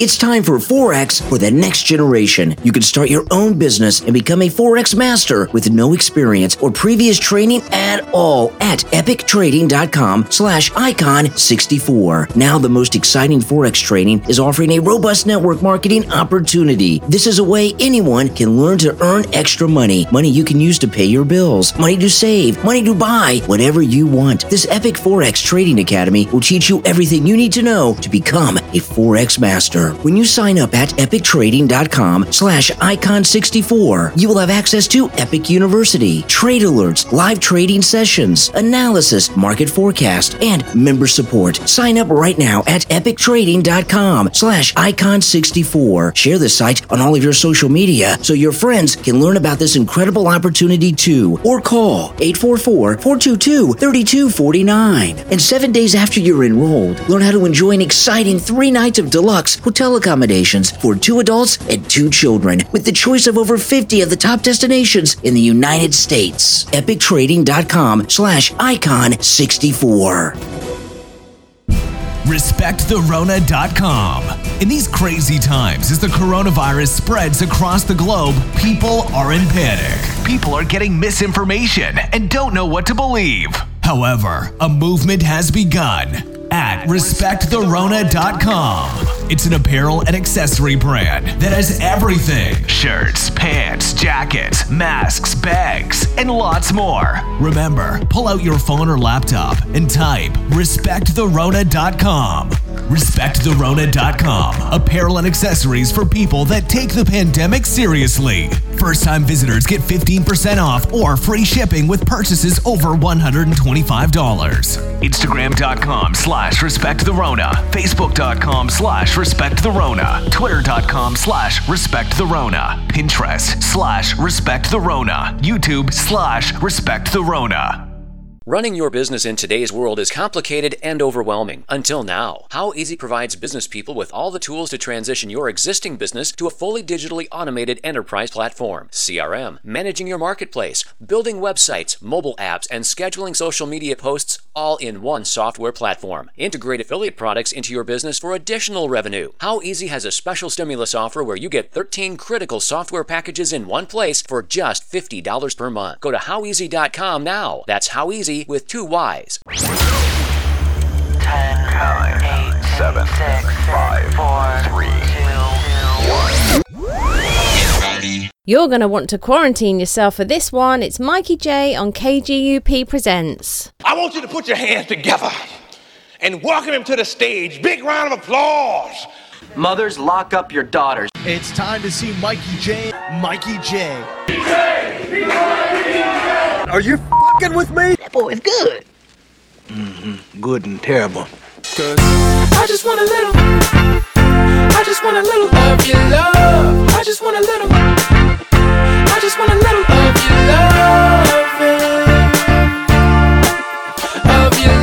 It's time for Forex for the next generation. You can start your own business and become a Forex master with no experience or previous training at all at epictrading.com slash icon 64. Now the most exciting Forex training is offering a robust network marketing opportunity. This is a way anyone can learn to earn extra money. Money you can use to pay your bills, money to save, money to buy, whatever you want. This Epic Forex Trading Academy will teach you everything you need to know to become a Forex master. When you sign up at epictrading.com slash icon64, you will have access to Epic University, trade alerts, live trading sessions, analysis, market forecast, and member support. Sign up right now at epictrading.com slash icon64. Share the site on all of your social media so your friends can learn about this incredible opportunity too. Or call 844-422-3249. And seven days after you're enrolled, learn how to enjoy an exciting three nights of deluxe hotel accommodations for two adults and two children with the choice of over 50 of the top destinations in the United States. EpicTrading.com slash icon 64. RespectTheRona.com. In these crazy times, as the coronavirus spreads across the globe, people are in panic. People are getting misinformation and don't know what to believe. However, a movement has begun at RespectTheRona.com. It's an apparel and accessory brand that has everything shirts, pants, jackets, masks, bags, and lots more. Remember, pull out your phone or laptop and type RespectTheRona.com. RespectTheRona.com. Apparel and accessories for people that take the pandemic seriously. First time visitors get 15% off or free shipping with purchases over $125. Instagram.com slash respect. Facebook.com slash respect. Twitter.com slash respect. Pinterest slash respect. YouTube slash respect. Running your business in today's world is complicated and overwhelming. Until now, How Easy provides business people with all the tools to transition your existing business to a fully digitally automated enterprise platform, CRM, managing your marketplace, building websites, mobile apps, and scheduling social media posts all in one software platform. Integrate affiliate products into your business for additional revenue. How Easy has a special stimulus offer where you get 13 critical software packages in one place for just $50 per month. Go to howeasy.com now. That's how easy with two Y's. 10, 9, 8, 7, 6, 5, 4, 3, 2, 1. You're going to want to quarantine yourself for this one. It's Mikey J on KGUP Presents. I want you to put your hands together and welcome him to the stage. Big round of applause. Mothers, lock up your daughters. It's time to see Mikey J. Mikey J. Are you fucking with me? That boy is good. Mm-hmm. Good and terrible. Cause I just want a little. I just want a little of your love. I just want a little. I just want a little of your loving. Of your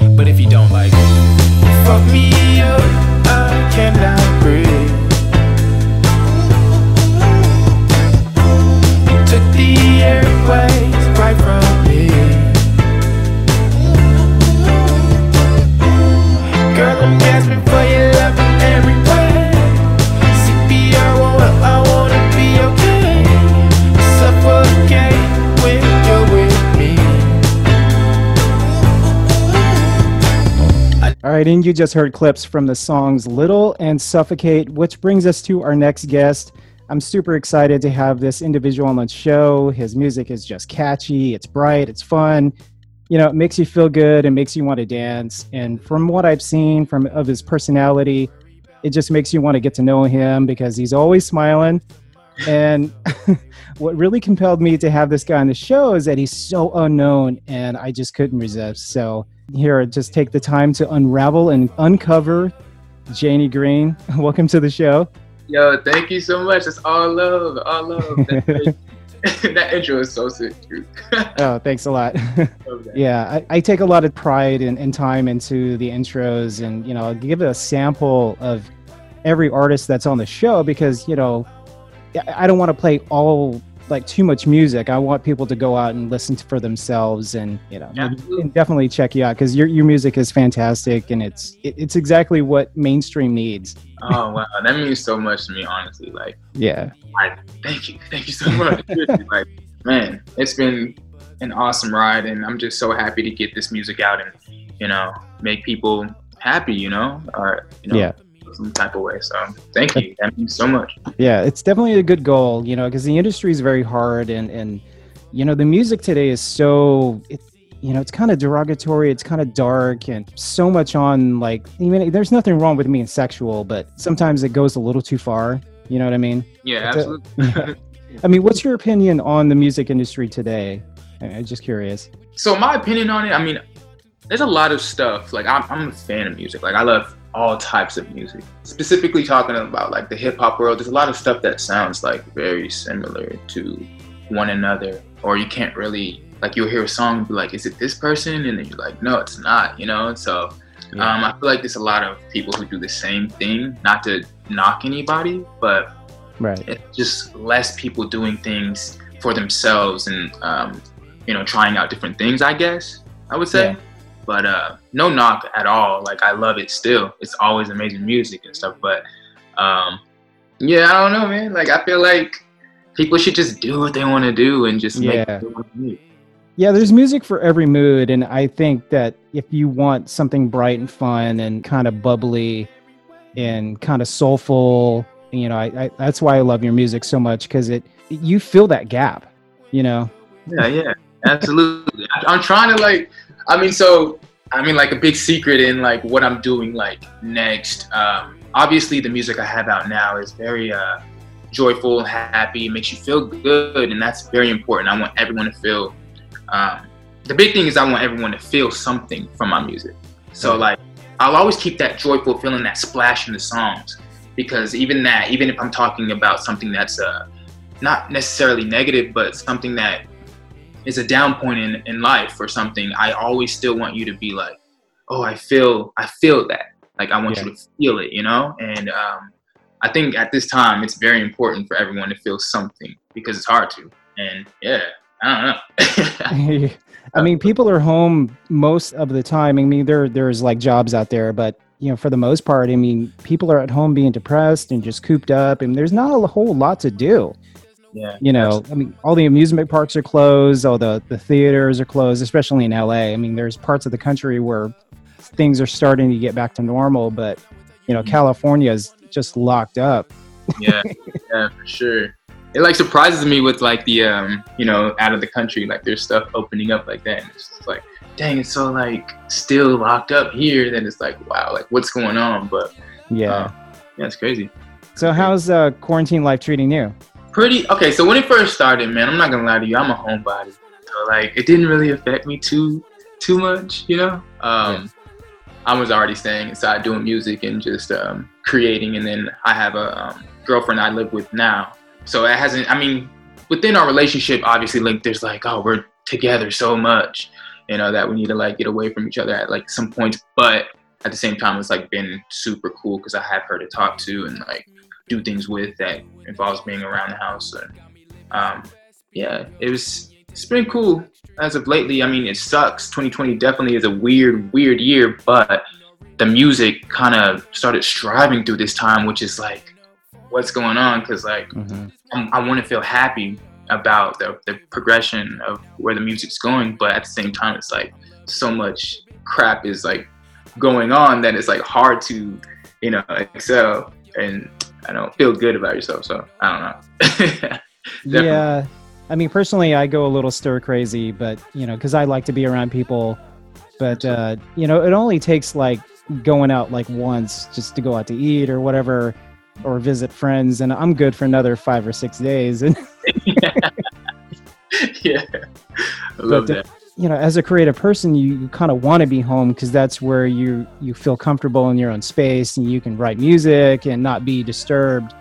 loving. But if you don't like it, fuck me Right, you just heard clips from the songs Little and Suffocate, which brings us to our next guest. I'm super excited to have this individual on the show. His music is just catchy, it's bright, it's fun. You know, it makes you feel good, it makes you want to dance. And from what I've seen from of his personality, it just makes you want to get to know him because he's always smiling. And what really compelled me to have this guy on the show is that he's so unknown and I just couldn't resist. So here, just take the time to unravel and uncover Jany Green. Welcome to the show. Yo, thank you so much. It's all love, all love. that, that intro is so sick. oh, thanks a lot. Yeah, I, I, take a lot of pride and, and time into the intros, and you know, give a sample of every artist that's on the show because you know, I don't want to play all like too much music. I want people to go out and listen to for themselves, and you know, and, and definitely check you out because your your music is fantastic, and it's it, it's exactly what mainstream needs. Oh wow, that means so much to me, honestly. Like, yeah, I, thank you, thank you so much. like, man, it's been an awesome ride, and I'm just so happy to get this music out and you know make people happy. You know, or you know, Yeah. Some type of way. So thank you. That means so much. Yeah, it's definitely a good goal, you know, because the industry is very hard, and and you know the music today is so it, you know it's kind of derogatory, it's kind of dark, and so much on like I mean, there's nothing wrong with being sexual, but sometimes it goes a little too far. You know what I mean? Yeah, It's a- uh, absolutely. I mean, what's your opinion on the music industry today? I- I'm just curious. So my opinion on it, I mean, there's a lot of stuff. Like I'm, I'm a fan of music. Like I love all types of music. Specifically talking about like the hip hop world, there's a lot of stuff that sounds like very similar to one another, or you can't really like you'll hear a song and be like, is it this person? And then you're like, no, it's not. You know. So um, I feel like there's a lot of people who do the same thing. Not to knock anybody, but Right. it's just less people doing things for themselves and um, you know trying out different things i guess i would say Yeah. But uh, no knock at all like i love it still it's always amazing music and stuff but um, yeah i don't know man like i feel like people should just do what they want to do and just Yeah. what they wanna do. Yeah, there's music for every mood, and I think that if you want something bright and fun and kind of bubbly and kind of soulful, you know, I, I that's why I love your music so much because it you fill that gap, you know. Yeah, yeah, absolutely. I'm trying to like, I mean, so I mean, like a big secret in like what I'm doing like next. Um, obviously, the music I have out now is very uh, joyful, happy, makes you feel good, and that's very important. I want everyone to feel. Um, the big thing is I want everyone to feel something from my music. So like, I'll always keep that joyful feeling, that splash in the songs, because even that, even if I'm talking about something that's uh, not necessarily negative, but something that is a down point in, in life or something, I always still want you to be like, oh, I feel, I feel that. Like I want you to feel it, you know? And um, I think at this time, it's very important for everyone to feel something because it's hard to. And yeah, I don't know. I mean, people are home most of the time. I mean, there there's like jobs out there, but you know, for the most part, I mean, people are at home being depressed and just cooped up, and there's not a whole lot to do. Yeah. You know, I mean, all the amusement parks are closed, all the the theaters are closed, especially in LA. I mean, there's parts of the country where things are starting to get back to normal, but you know, California is just locked up. yeah, yeah, for sure. It like surprises me with like the um, you know, out of the country, like there's stuff opening up like that. And it's just like, dang, it's so like still locked up here. Then it's like, wow, like what's going on? But Yeah. uh, yeah, it's crazy. So, how's uh, quarantine life treating you? Pretty okay. So when it first started, man, I'm not gonna lie to you, I'm a homebody. So like, it didn't really affect me too too much, you know. Um, I was already staying inside doing music and just um, creating, and then I have a um, girlfriend I live with now. So it hasn't. I mean, within our relationship, obviously, like there's like, oh, we're together so much, you know, that we need to like get away from each other at like some points. But at the same time, it's like been super cool because I have her to talk to and like do things with that involves being around the house. And um, yeah, it was. It's been cool as of lately. I mean, it sucks. 2020 definitely is a weird, weird year, but the music kind of started striving through this time, which is like, what's going on? Because like, Mm-hmm. I'm, I want to feel happy about the, the progression of where the music's going, but at the same time, it's like so much crap is like going on that it's like hard to, you know, excel and I don't feel good about yourself. So I don't know. Yeah. I mean, personally, I go a little stir crazy, but, you know, because I like to be around people. But, uh, you know, it only takes like going out like once just to go out to eat or whatever or visit friends. And I'm good for another five or six days. And, yeah, I love But, uh, that. You know, as a creative person, you, you kind of want to be home because that's where you, you feel comfortable in your own space and you can write music and not be disturbed.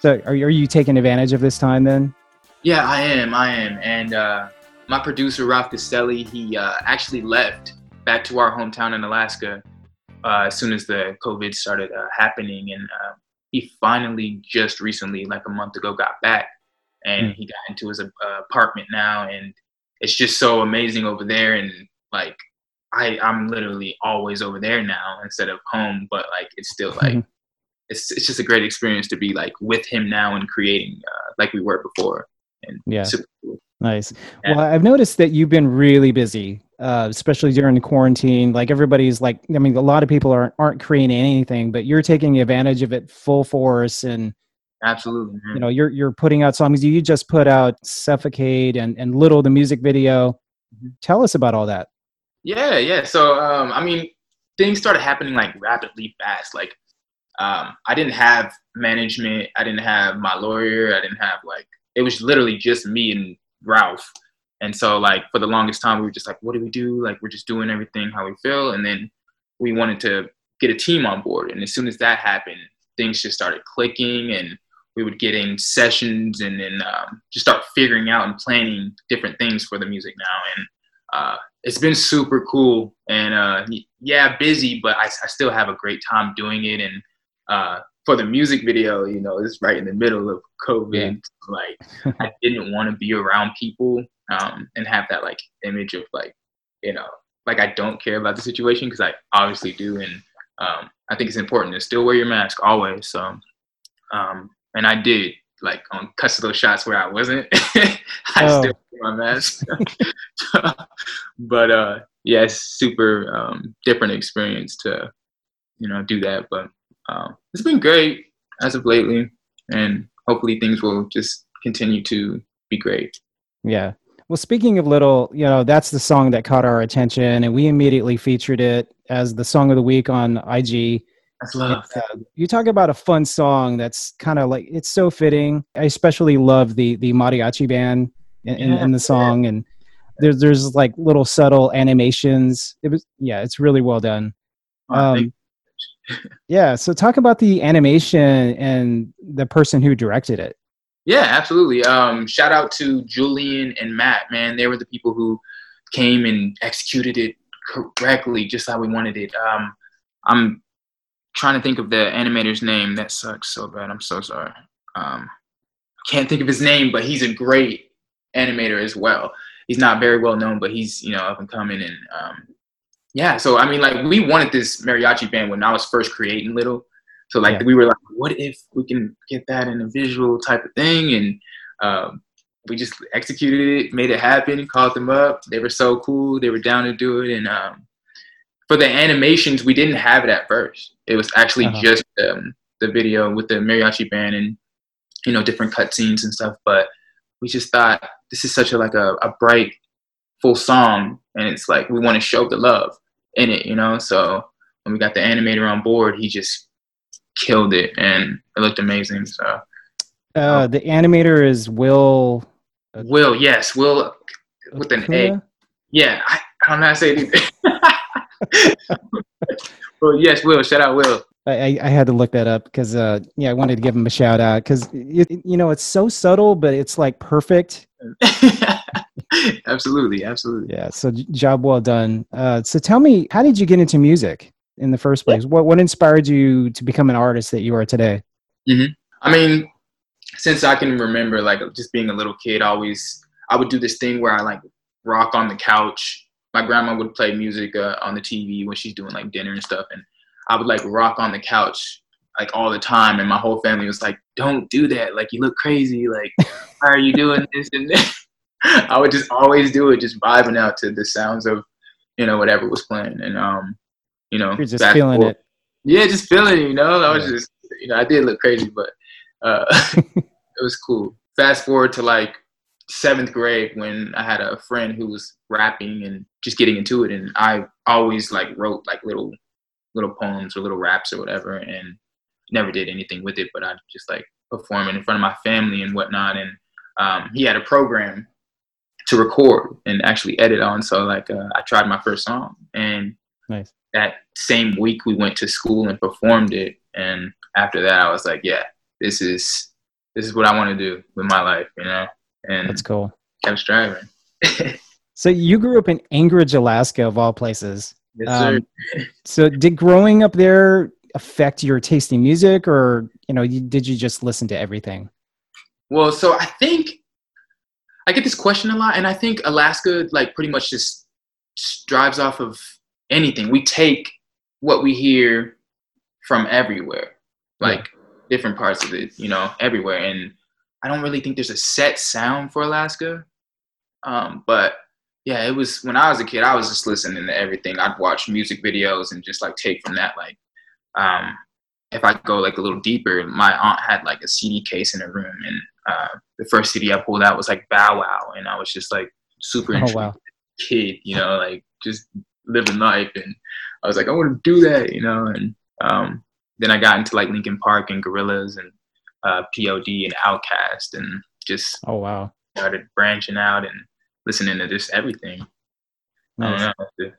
So are, you- are you taking advantage of this time then? Yeah, I am. I am. And uh, my producer, Ralph Castelli, he uh, actually left back to our hometown in Alaska uh, as soon as the COVID started uh, happening. And uh, he finally just recently, like a month ago, got back. and Mm. he got into his uh, apartment now, and it's just so amazing over there. And like, I I'm literally always over there now instead of home, but like it's still like Mhm. it's it's just a great experience to be like with him now and creating uh, like we were before. And Yeah. super cool. Nice. Yeah. Well, I've noticed that you've been really busy, uh, especially during the quarantine. Like everybody's like, I mean, a lot of people aren't aren't creating anything, but you're taking advantage of it full force, and Absolutely. man. you know, you're you're putting out songs. You just put out "Suffocate" and and "Little," the music video. Mhm. Tell us about all that. Yeah, yeah. So, um, I mean, things started happening like rapidly fast. Like, um, I didn't have management. I didn't have my lawyer. I didn't have like it was literally just me and Ralph. And so, like for the longest time, we were just like, "What do we do?" Like, we're just doing everything how we feel. And then we wanted to get a team on board. And as soon as that happened, things just started clicking, and we would get in sessions, and then um, just start figuring out and planning different things for the music now. And uh, it's been super cool and uh, yeah, busy, but I, I still have a great time doing it. And uh, for the music video, you know, it's right in the middle of COVID. Like, I didn't want to be around people um, and have that like image of like, you know, like I don't care about the situation because I obviously do. And um, I think it's important to still wear your mask always. So, um, and I did like on cuts of those shots where I wasn't. I Oh. still wore my mask. but uh yeah it's super um different experience to you know do that but um it's been great as of lately and hopefully things will just continue to be great Yeah. Well, speaking of little, you know, that's the song that caught our attention, and we immediately featured it as the song of the week on IG. That's love Uh, you talk about a fun song that's kind of like it's so fitting. I especially love the the mariachi band in, in, in the song, and there's there's like little subtle animations. It was yeah, it's really well done. Um, yeah, so talk about the animation and the person who directed it. Yeah, absolutely. Um, shout out to Julian and Matt, man. They were the people who came and executed it correctly, just how we wanted it. Um, I'm trying to think of the animator's name. That sucks so bad. I'm so sorry. Um, can't think of his name, but he's a great animator as well. He's not very well known, but he's you know up and coming. And um, yeah, so I mean, like we wanted this mariachi band when I was first creating Little. So like Yeah. we were like, what if we can get that in a visual type of thing? And um, we just executed it, made it happen, called them up. They were so cool. They were down to do it. And um, for the animations, we didn't have it at first. It was actually Uh-huh. just um, the video with the mariachi band and you know different cutscenes and stuff. But we just thought this is such a like a, a bright, full song, and it's like we want to show the love in it, you know. So when we got the animator on board, he just killed it, and it looked amazing. So Uh, the animator is Will. Will, yes, Will with an A. Yeah, I, I don't know how to say it. well, yes, Will. Shout out, Will. I, I had to look that up because uh yeah I wanted to give him a shout out because you know it's so subtle but it's like perfect absolutely, absolutely. yeah so job well done uh so tell me how did you get into music in the first place what what inspired you to become an artist that you are today I mean, since I can remember, like just being a little kid, always I would do this thing where I like rock on the couch. My grandma would play music uh, on the TV when she's doing like dinner and stuff, and I would like rock on the couch like all the time. And my whole family was like, "Don't do that! Like you look crazy! Like why are you doing this?" And that?" I would just always do it, just vibing out to the sounds of you know whatever was playing, and um, you know, you're just feeling it yeah, just feeling it, you know. I was Yeah. just, you know, I did look crazy, but uh, it was cool. Fast forward to like seventh grade when I had a friend who was rapping and just getting into it, and I always like wrote like little, little poems or little raps or whatever, and never did anything with it, but I just like perform it in front of my family and whatnot. And um, he had a program to record and actually edit on, so like uh, I tried my first song and nice that same week we went to school and performed it and after that i was like yeah this is this is what i want to do with my life you know and that's cool. kept striving. So you grew up in Anchorage Alaska of all places. Yes sir. Um, so did growing up there affect your taste in music or you know you, did you just listen to everything? Well, so I think I get this question a lot, and I think Alaska like pretty much just drives off of anything. We take what we hear from everywhere, like different parts of it, you know, everywhere. And I don't really think there's a set sound for Alaska. Um, but yeah, it was when I was a kid, I was just listening to everything. I'd watch music videos and just like take from that. Like, um, if I go like a little deeper, my aunt had like a CD case in her room, and uh, the first CD I pulled out was like Bow Wow, and I was just like super Oh, wow. kid, you know, like just living life, and I was like, I want to do that, you know, and um, then I got into like Linkin Park and Gorillaz and uh, POD and OutKast and just Oh wow. started branching out and listening to just everything. Nice. I don't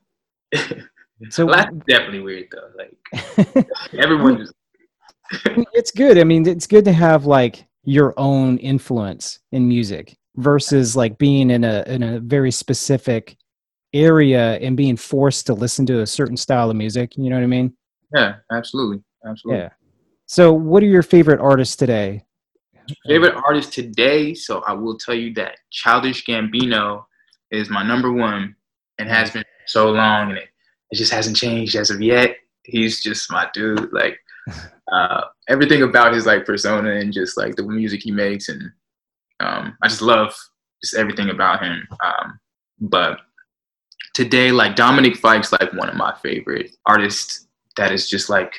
know. So That's definitely weird though. Like everyone just it's good. I mean, it's good to have like your own influence in music versus like being in a in a very specific area and being forced to listen to a certain style of music. You know what I mean? yeah, absolutely, absolutely. Yeah. So, what are your favorite artists today? Favorite artist today, so I will tell you that Childish Gambino is my number one and has been so long, and it, it just hasn't changed as of yet. He's just my dude. Like uh, everything about his like persona and just like the music he makes, and um, I just love just everything about him. Um, but today, like Dominic Fike's like one of my favorite artists that is just like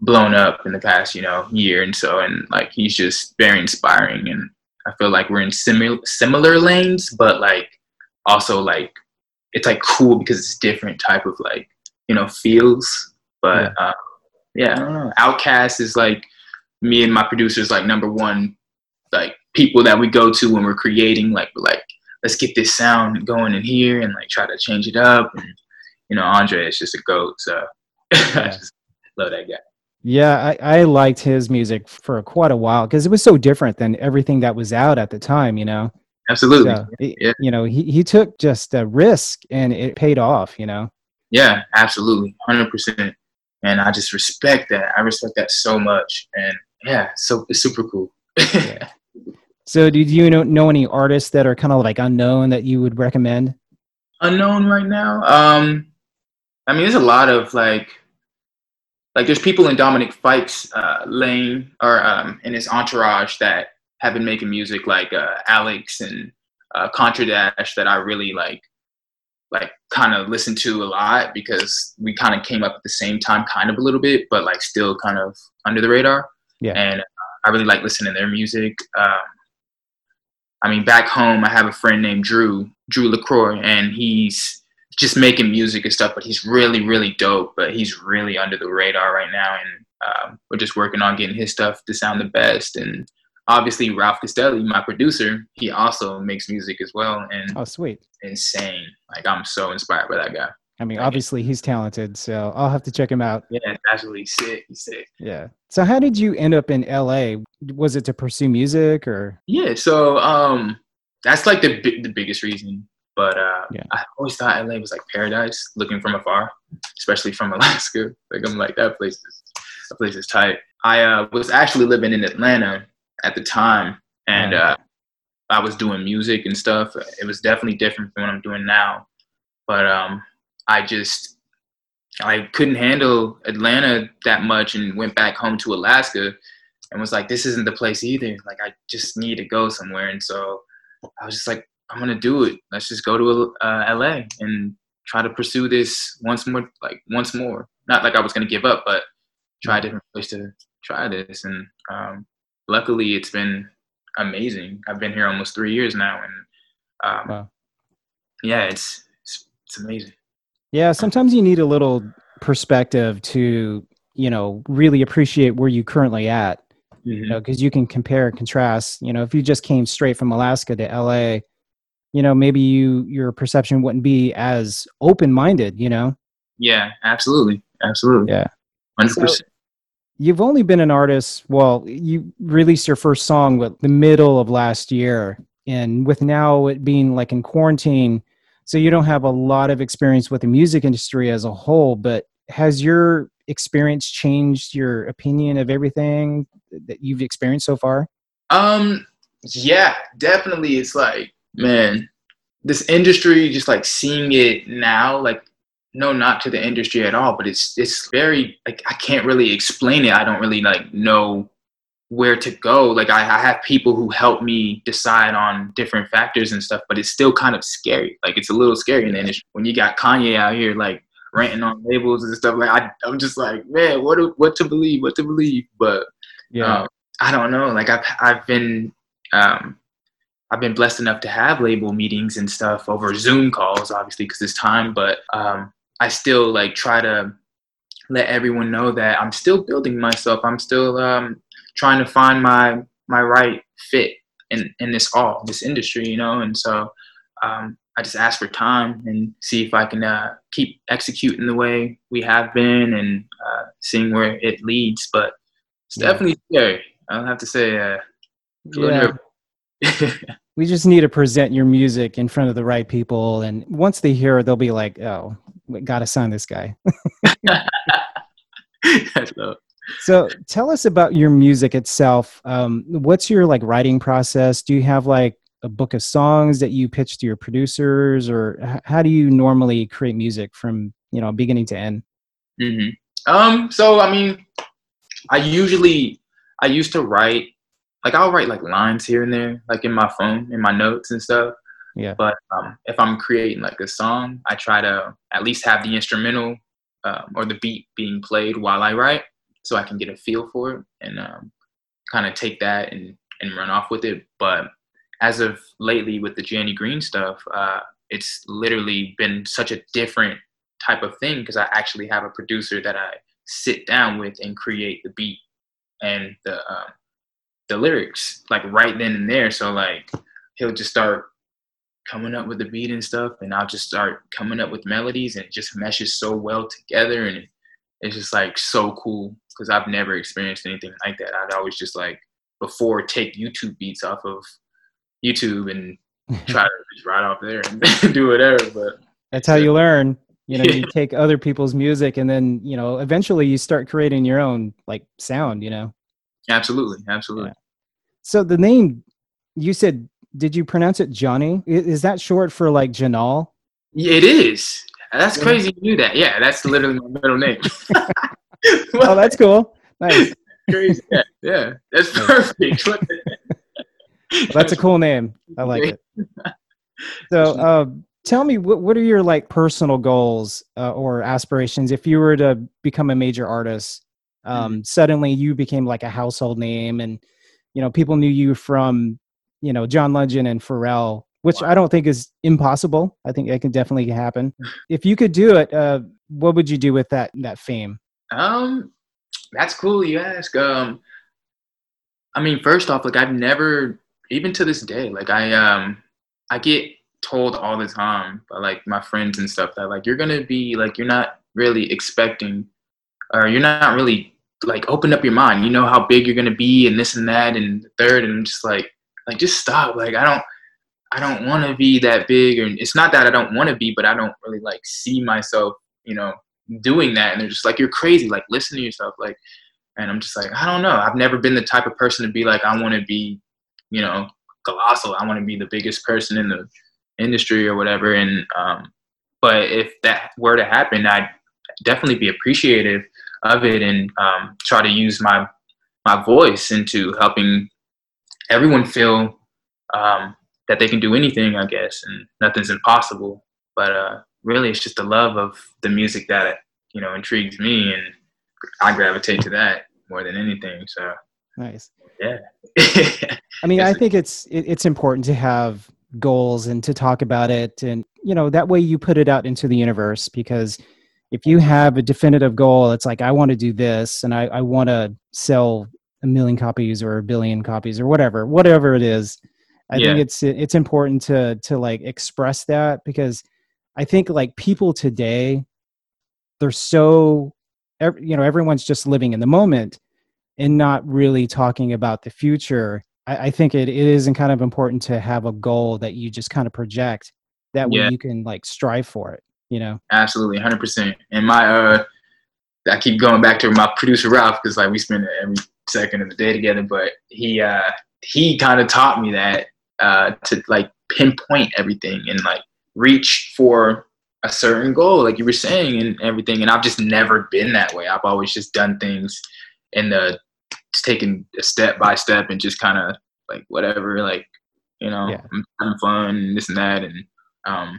blown up in the past, you know, year and so, and like he's just very inspiring, and I feel like we're in similar similar lanes, but like also like it's like cool because it's different type of like you know feels. But yeah, uh, yeah I don't know. OutKast is like me and my producers like number one like people that we go to when we're creating like we're like let's get this sound going in here and like try to change it up and you know Andre is just a goat so I just love that guy. Yeah, I, I liked his music for quite a while because it was so different than everything that was out at the time, you know? Absolutely. So, yeah. You know, he, he took just a risk and it paid off, you know? Yeah, absolutely, hundred percent. And I just respect that. I respect that so much. And yeah, so it's super cool. So, do you know, know any artists that are kind of like unknown that you would recommend? Unknown right now. Um, I mean, there's a lot of like, like there's people in Dominic Fike's uh, lane or um, in his entourage that have been making music, like uh, Alex and uh, Contra Dash, that I really like, like kind of listen to a lot because we kind of came up at the same time, kind of a little bit, but like still kind of under the radar. Yeah. And uh, I really like listening to their music. Um, I mean, back home, I have a friend named Drew, Drew LaCroix, and he's just making music and stuff, but he's really, really dope. But he's really under the radar right now, and um, we're just working on getting his stuff to sound the best. And obviously, Ralph Castelli, my producer, he also makes music as well, and Oh, sweet. insane. Like I'm so inspired by that guy. I mean, obviously he's talented, so I'll have to check him out. Yeah, actually sick. He's sick. Yeah. So, how did you end up in LA? Was it to pursue music or? Yeah, so um, that's like the the biggest reason. But uh, Yeah. I always thought LA was like paradise, looking from afar, especially from Alaska. Like I'm like that place is that place is tight. I uh, was actually living in Atlanta at the time, and uh, I was doing music and stuff. It was definitely different from what I'm doing now, but um, I just I couldn't handle Atlanta that much, and went back home to Alaska, and was like, this isn't the place either. Like I just need to go somewhere, and so I was just like, I'm gonna do it. Let's just go to uh, LA and try to pursue this once more. Like once more. Not like I was gonna give up, but try a different place to try this. And um, luckily, it's been amazing. I've been here almost three years now, and um, Wow. yeah, it's, it's it's amazing. Yeah, sometimes you need a little perspective to, you know, really appreciate where you currently at. You know, because you can compare and contrast. You know, if you just came straight from Alaska to LA, you know, maybe you your perception wouldn't be as open minded. You know. Yeah, absolutely, absolutely. Yeah. hundred So- percent. You've only been an artist. Well, you released your first song with the middle of last year, and with now it being like in quarantine, so you don't have a lot of experience with the music industry as a whole. But has your experience changed your opinion of everything that you've experienced so far? Um, yeah, definitely. It's like, man, this industry, just like seeing it now, like, no, not to the industry at all, but it's it's very like I can't really explain it. I don't really like know where to go. Like I, I have people who help me decide on different factors and stuff, but it's still kind of scary. Like it's a little scary in the industry when you got Kanye out here like ranting on labels and stuff. Like I, I'm just like, man, what to, what to believe, what to believe. But yeah, um, I don't know. Like I've I've been um, I've been blessed enough to have label meetings and stuff over Zoom calls, obviously because it's time. But um, I still like try to let everyone know that I'm still building myself. I'm still um, trying to find my my right fit in in this all this industry, you know. And so um, I just ask for time and see if I can uh, keep executing the way we have been and uh, seeing where it leads. But it's yeah. definitely scary. I'll have to say. Uh, yeah. we just need to present your music in front of the right people, and once they hear it, they'll be like, "Oh, we got to sign this guy." so, tell us about your music itself. Um, what's your like writing process? Do you have like a book of songs that you pitch to your producers, or h- how do you normally create music from you know beginning to end? Mm-hmm. Um, so I mean, I usually I used to write like I'll write like lines here and there, like in my phone, in my notes and stuff. Yeah. But um, if I'm creating like a song, I try to at least have the instrumental um, or the beat being played while I write, so I can get a feel for it and um, kind of take that and and run off with it. But as of lately with the Jany Green stuff, uh, it's literally been such a different type of thing because I actually have a producer that I sit down with and create the beat and the um, the lyrics like right then and there. So like he'll just start coming up with the beat and stuff, and I'll just start coming up with melodies, and it just meshes so well together, and it's just like so cool because I've never experienced anything like that. I'd always just like before take YouTube beats off of YouTube and try to just ride off there and do whatever. But that's how you learn. You know, yeah. you take other people's music and then, you know, eventually you start creating your own like sound, you know. Absolutely, absolutely. Yeah. So the name you said, did you pronounce it Johnny? Is that short for like Janal? Yeah, it is. That's crazy. You knew that. Yeah, that's literally my middle name. oh, that's cool. Nice. crazy. Yeah, yeah. that's perfect. well, that's a cool name. I like it. So, uh, tell me, what, what are your like personal goals uh, or aspirations if you were to become a major artist? Um, mm-hmm. suddenly you became like a household name and you know people knew you from you know john legend and pharrell which wow. i don't think is impossible i think it can definitely happen if you could do it uh, what would you do with that that fame um that's cool you ask um i mean first off like i've never even to this day like i um i get told all the time by like my friends and stuff that like you're gonna be like you're not really expecting or you're not really like open up your mind. You know how big you're gonna be and this and that and third, and I'm just like like just stop. Like I don't I don't want to be that big, and it's not that I don't want to be, but I don't really like see myself, you know, doing that. And they're just like, you're crazy. Like listen to yourself. Like, and I'm just like, I don't know. I've never been the type of person to be like, I want to be, you know, colossal. I want to be the biggest person in the industry or whatever. And um, but if that were to happen, I'd definitely be appreciative of it and um, try to use my my voice into helping everyone feel um, that they can do anything, I guess, and nothing's impossible. But uh, really, it's just the love of the music that you know intrigues me, and I gravitate to that more than anything. So nice. Yeah. I mean, I think it's it, it's important to have goals and to talk about it, and you know that way you put it out into the universe because if you have a definitive goal, it's like I want to do this and I, I want to sell a million copies or a billion copies or whatever, whatever it is. I yeah. think it's it's important to to like express that because I think like people today they're so you know everyone's just living in the moment and not really talking about the future. I, I think it, it is kind of important to have a goal that you just kind of project that way yeah. you can like strive for it you know absolutely 100% and my uh i keep going back to my producer ralph because like we spend every second of the day together but he uh he kind of taught me that uh, to like pinpoint everything and like reach for a certain goal, like you were saying, and everything. And I've just never been that way. I've always just done things in the just taking a step by step and just kind of like whatever, like you know, Yeah. I'm having fun and this and that. And um,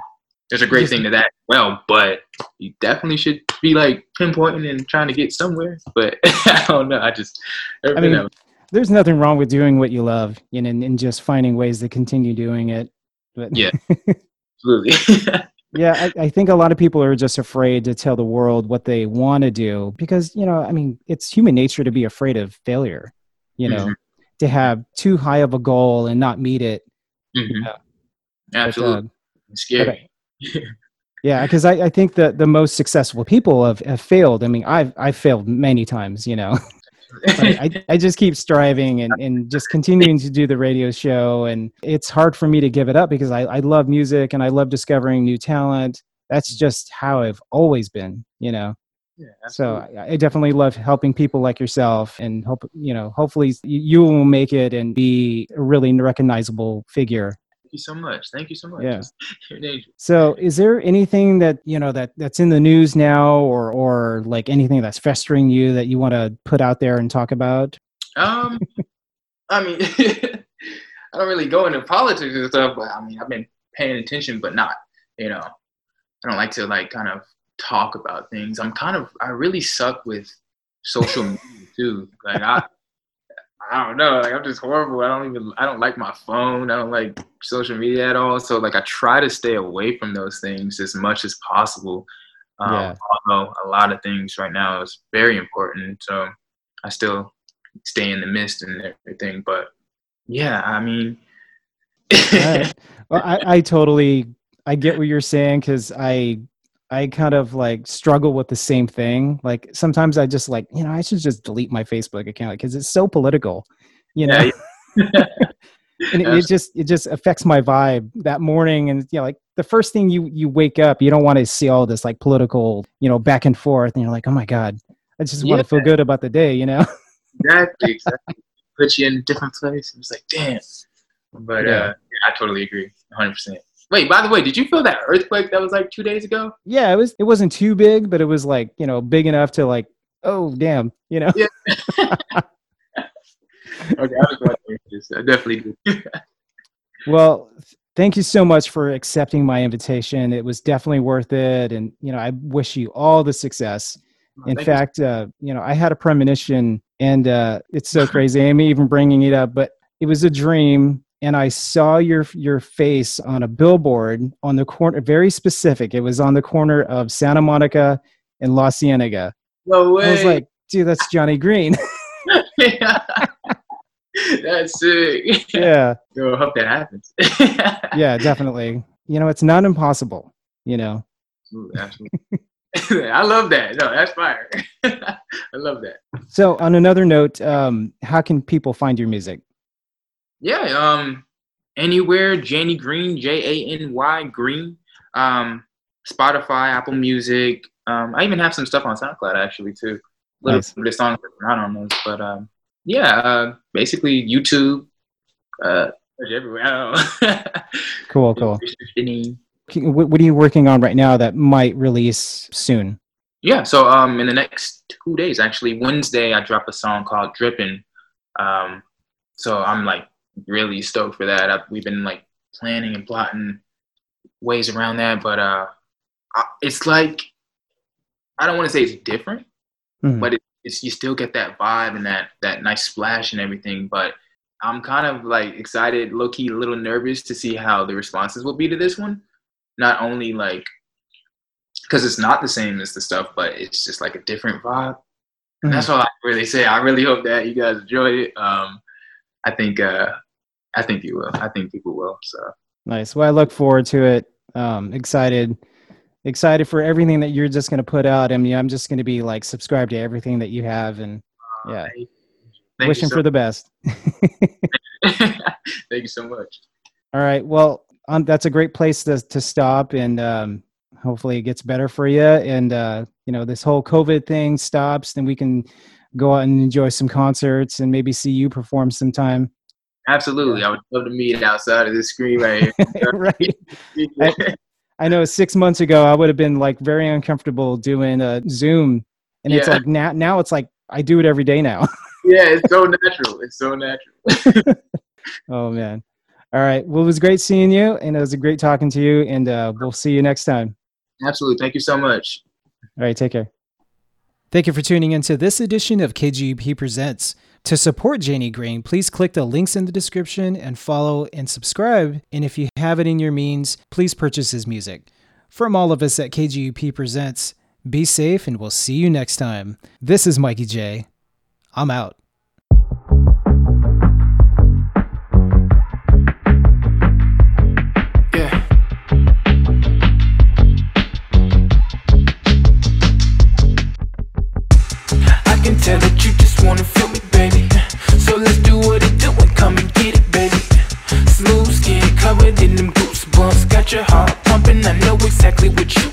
there's a great thing to that. as Well, but you definitely should be like pinpointing and trying to get somewhere. But I don't know. I just I mean, there's nothing wrong with doing what you love, you know, and, and just finding ways to continue doing it. But yeah, absolutely. yeah, I, I think a lot of people are just afraid to tell the world what they want to do because, you know, I mean, it's human nature to be afraid of failure, you know, Mhm. to have too high of a goal and not meet it. Mhm. Yeah. Absolutely. It's scary. Yeah, because I, I think that the most successful people have, have failed. I mean, I've I've failed many times, you know. I, I just keep striving and, and just continuing to do the radio show. And it's hard for me to give it up because I, I love music and I love discovering new talent. That's just how I've always been, you know. Yeah. so I, I definitely love helping people like yourself and hope, you know, hopefully you, you will make it and be a really recognizable figure Thank you so much. Thank you so much. Yeah. You're an angel. So, is there anything that you know that that's in the news now, or or like anything that's festering you that you want to put out there and talk about? Um, I mean, I don't really go into politics and stuff, but I mean, I've been paying attention, but not, you know, I don't like to like kind of talk about things. I'm kind of, I really suck with social media too. Like I, I don't know. Like I'm just horrible. I don't even. I don't like my phone. I don't like social media at all. So like I try to stay away from those things as much as possible. Um, Yeah. Although a lot of things right now is very important. So I still stay in the mist and everything. But yeah, I mean, Right. Well, I, I totally I get what you're saying because I I kind of like struggle with the same thing. Like sometimes I just like you know I should just delete my Facebook account because it's so political, you know. Yeah, and it, it just it just affects my vibe that morning and you know like the first thing you you wake up you don't want to see all this like political you know back and forth and you're like oh my god i just want to feel good about the day you know exactly, exactly. Put you in a different place. It's like, damn. But Yeah. uh, I totally agree, 100. Wait, by the way, did you feel that earthquake that was like two days ago? yeah it was it wasn't too big but it was like you know big enough to like oh damn you know Yeah. Okay, I was. Just- I definitely do. Well, thank you so much for accepting my invitation. It was definitely worth it. And, you know, I wish you all the success. In thank you. fact, uh, you know, I had a premonition and uh, it's so crazy. I'm even bringing it up, but it was a dream. And I saw your your face on a billboard on the corner, very specific. It was on the corner of Santa Monica and La Cienega. No way. I was like, dude, that's Johnny Green. That's sick. yeah, I hope that happens. yeah, definitely. You know, it's not impossible. You know. Absolutely, absolutely. I love that. No, that's fire. I love that. So, on another note, um, how can people find your music? Yeah, um, anywhere, Jany Green, J A N Y Green, um, Spotify, Apple Music. Um, I even have some stuff on SoundCloud actually too. Little Nice. bit of songs not on those, but um, yeah, uh, basically YouTube, uh, everywhere. I don't know. Cool, cool. What, what are you working on right now that might release soon? Yeah, so um, in the next two days, actually, Wednesday, I drop a song called "Drippin'." Um, so I'm like really stoked for that. I, we've been like planning and plotting ways around that, but uh, I, it's like I don't want to say it's different, Mhm. but it, it's you still get that vibe and that that nice splash and everything. But I'm kind of like excited, low key, a little nervous to see how the responses will be to this one. Not only like because it's not the same as the stuff, but it's just like a different vibe. And that's all I really say. I really hope that you guys enjoyed it. Um, I think uh, I think you will. I think people will. So Nice. Well, I look forward to it. Um, excited, excited for everything that you're just going to put out. I mean, I'm just going to be like subscribed to everything that you have, and yeah, you wishing so- for the best. thank you so much. All right. Well, um, that's a great place to to stop, and um, hopefully it gets better for you. And uh, you know, this whole COVID thing stops, then we can go out and enjoy some concerts and maybe see you perform sometime. Absolutely. I would love to meet outside of this screen right here. right. I, I, know six months ago, I would have been like very uncomfortable doing a Zoom. And yeah. it's like now, now it's like I do it every day now. yeah, it's so natural. It's so natural. oh, man. All right. Well, it was great seeing you, and it was a great talking to you, and uh, we'll see you next time. Absolutely. Thank you so much. All right. Take care. Thank you for tuning into this edition of KGP Presents. To support Jany Green, please click the links in the description and follow and subscribe. And if you have it in your means, please purchase his music. From all of us at KGUP Presents, be safe and we'll see you next time. This is Mikey J. I'm out. exactly what you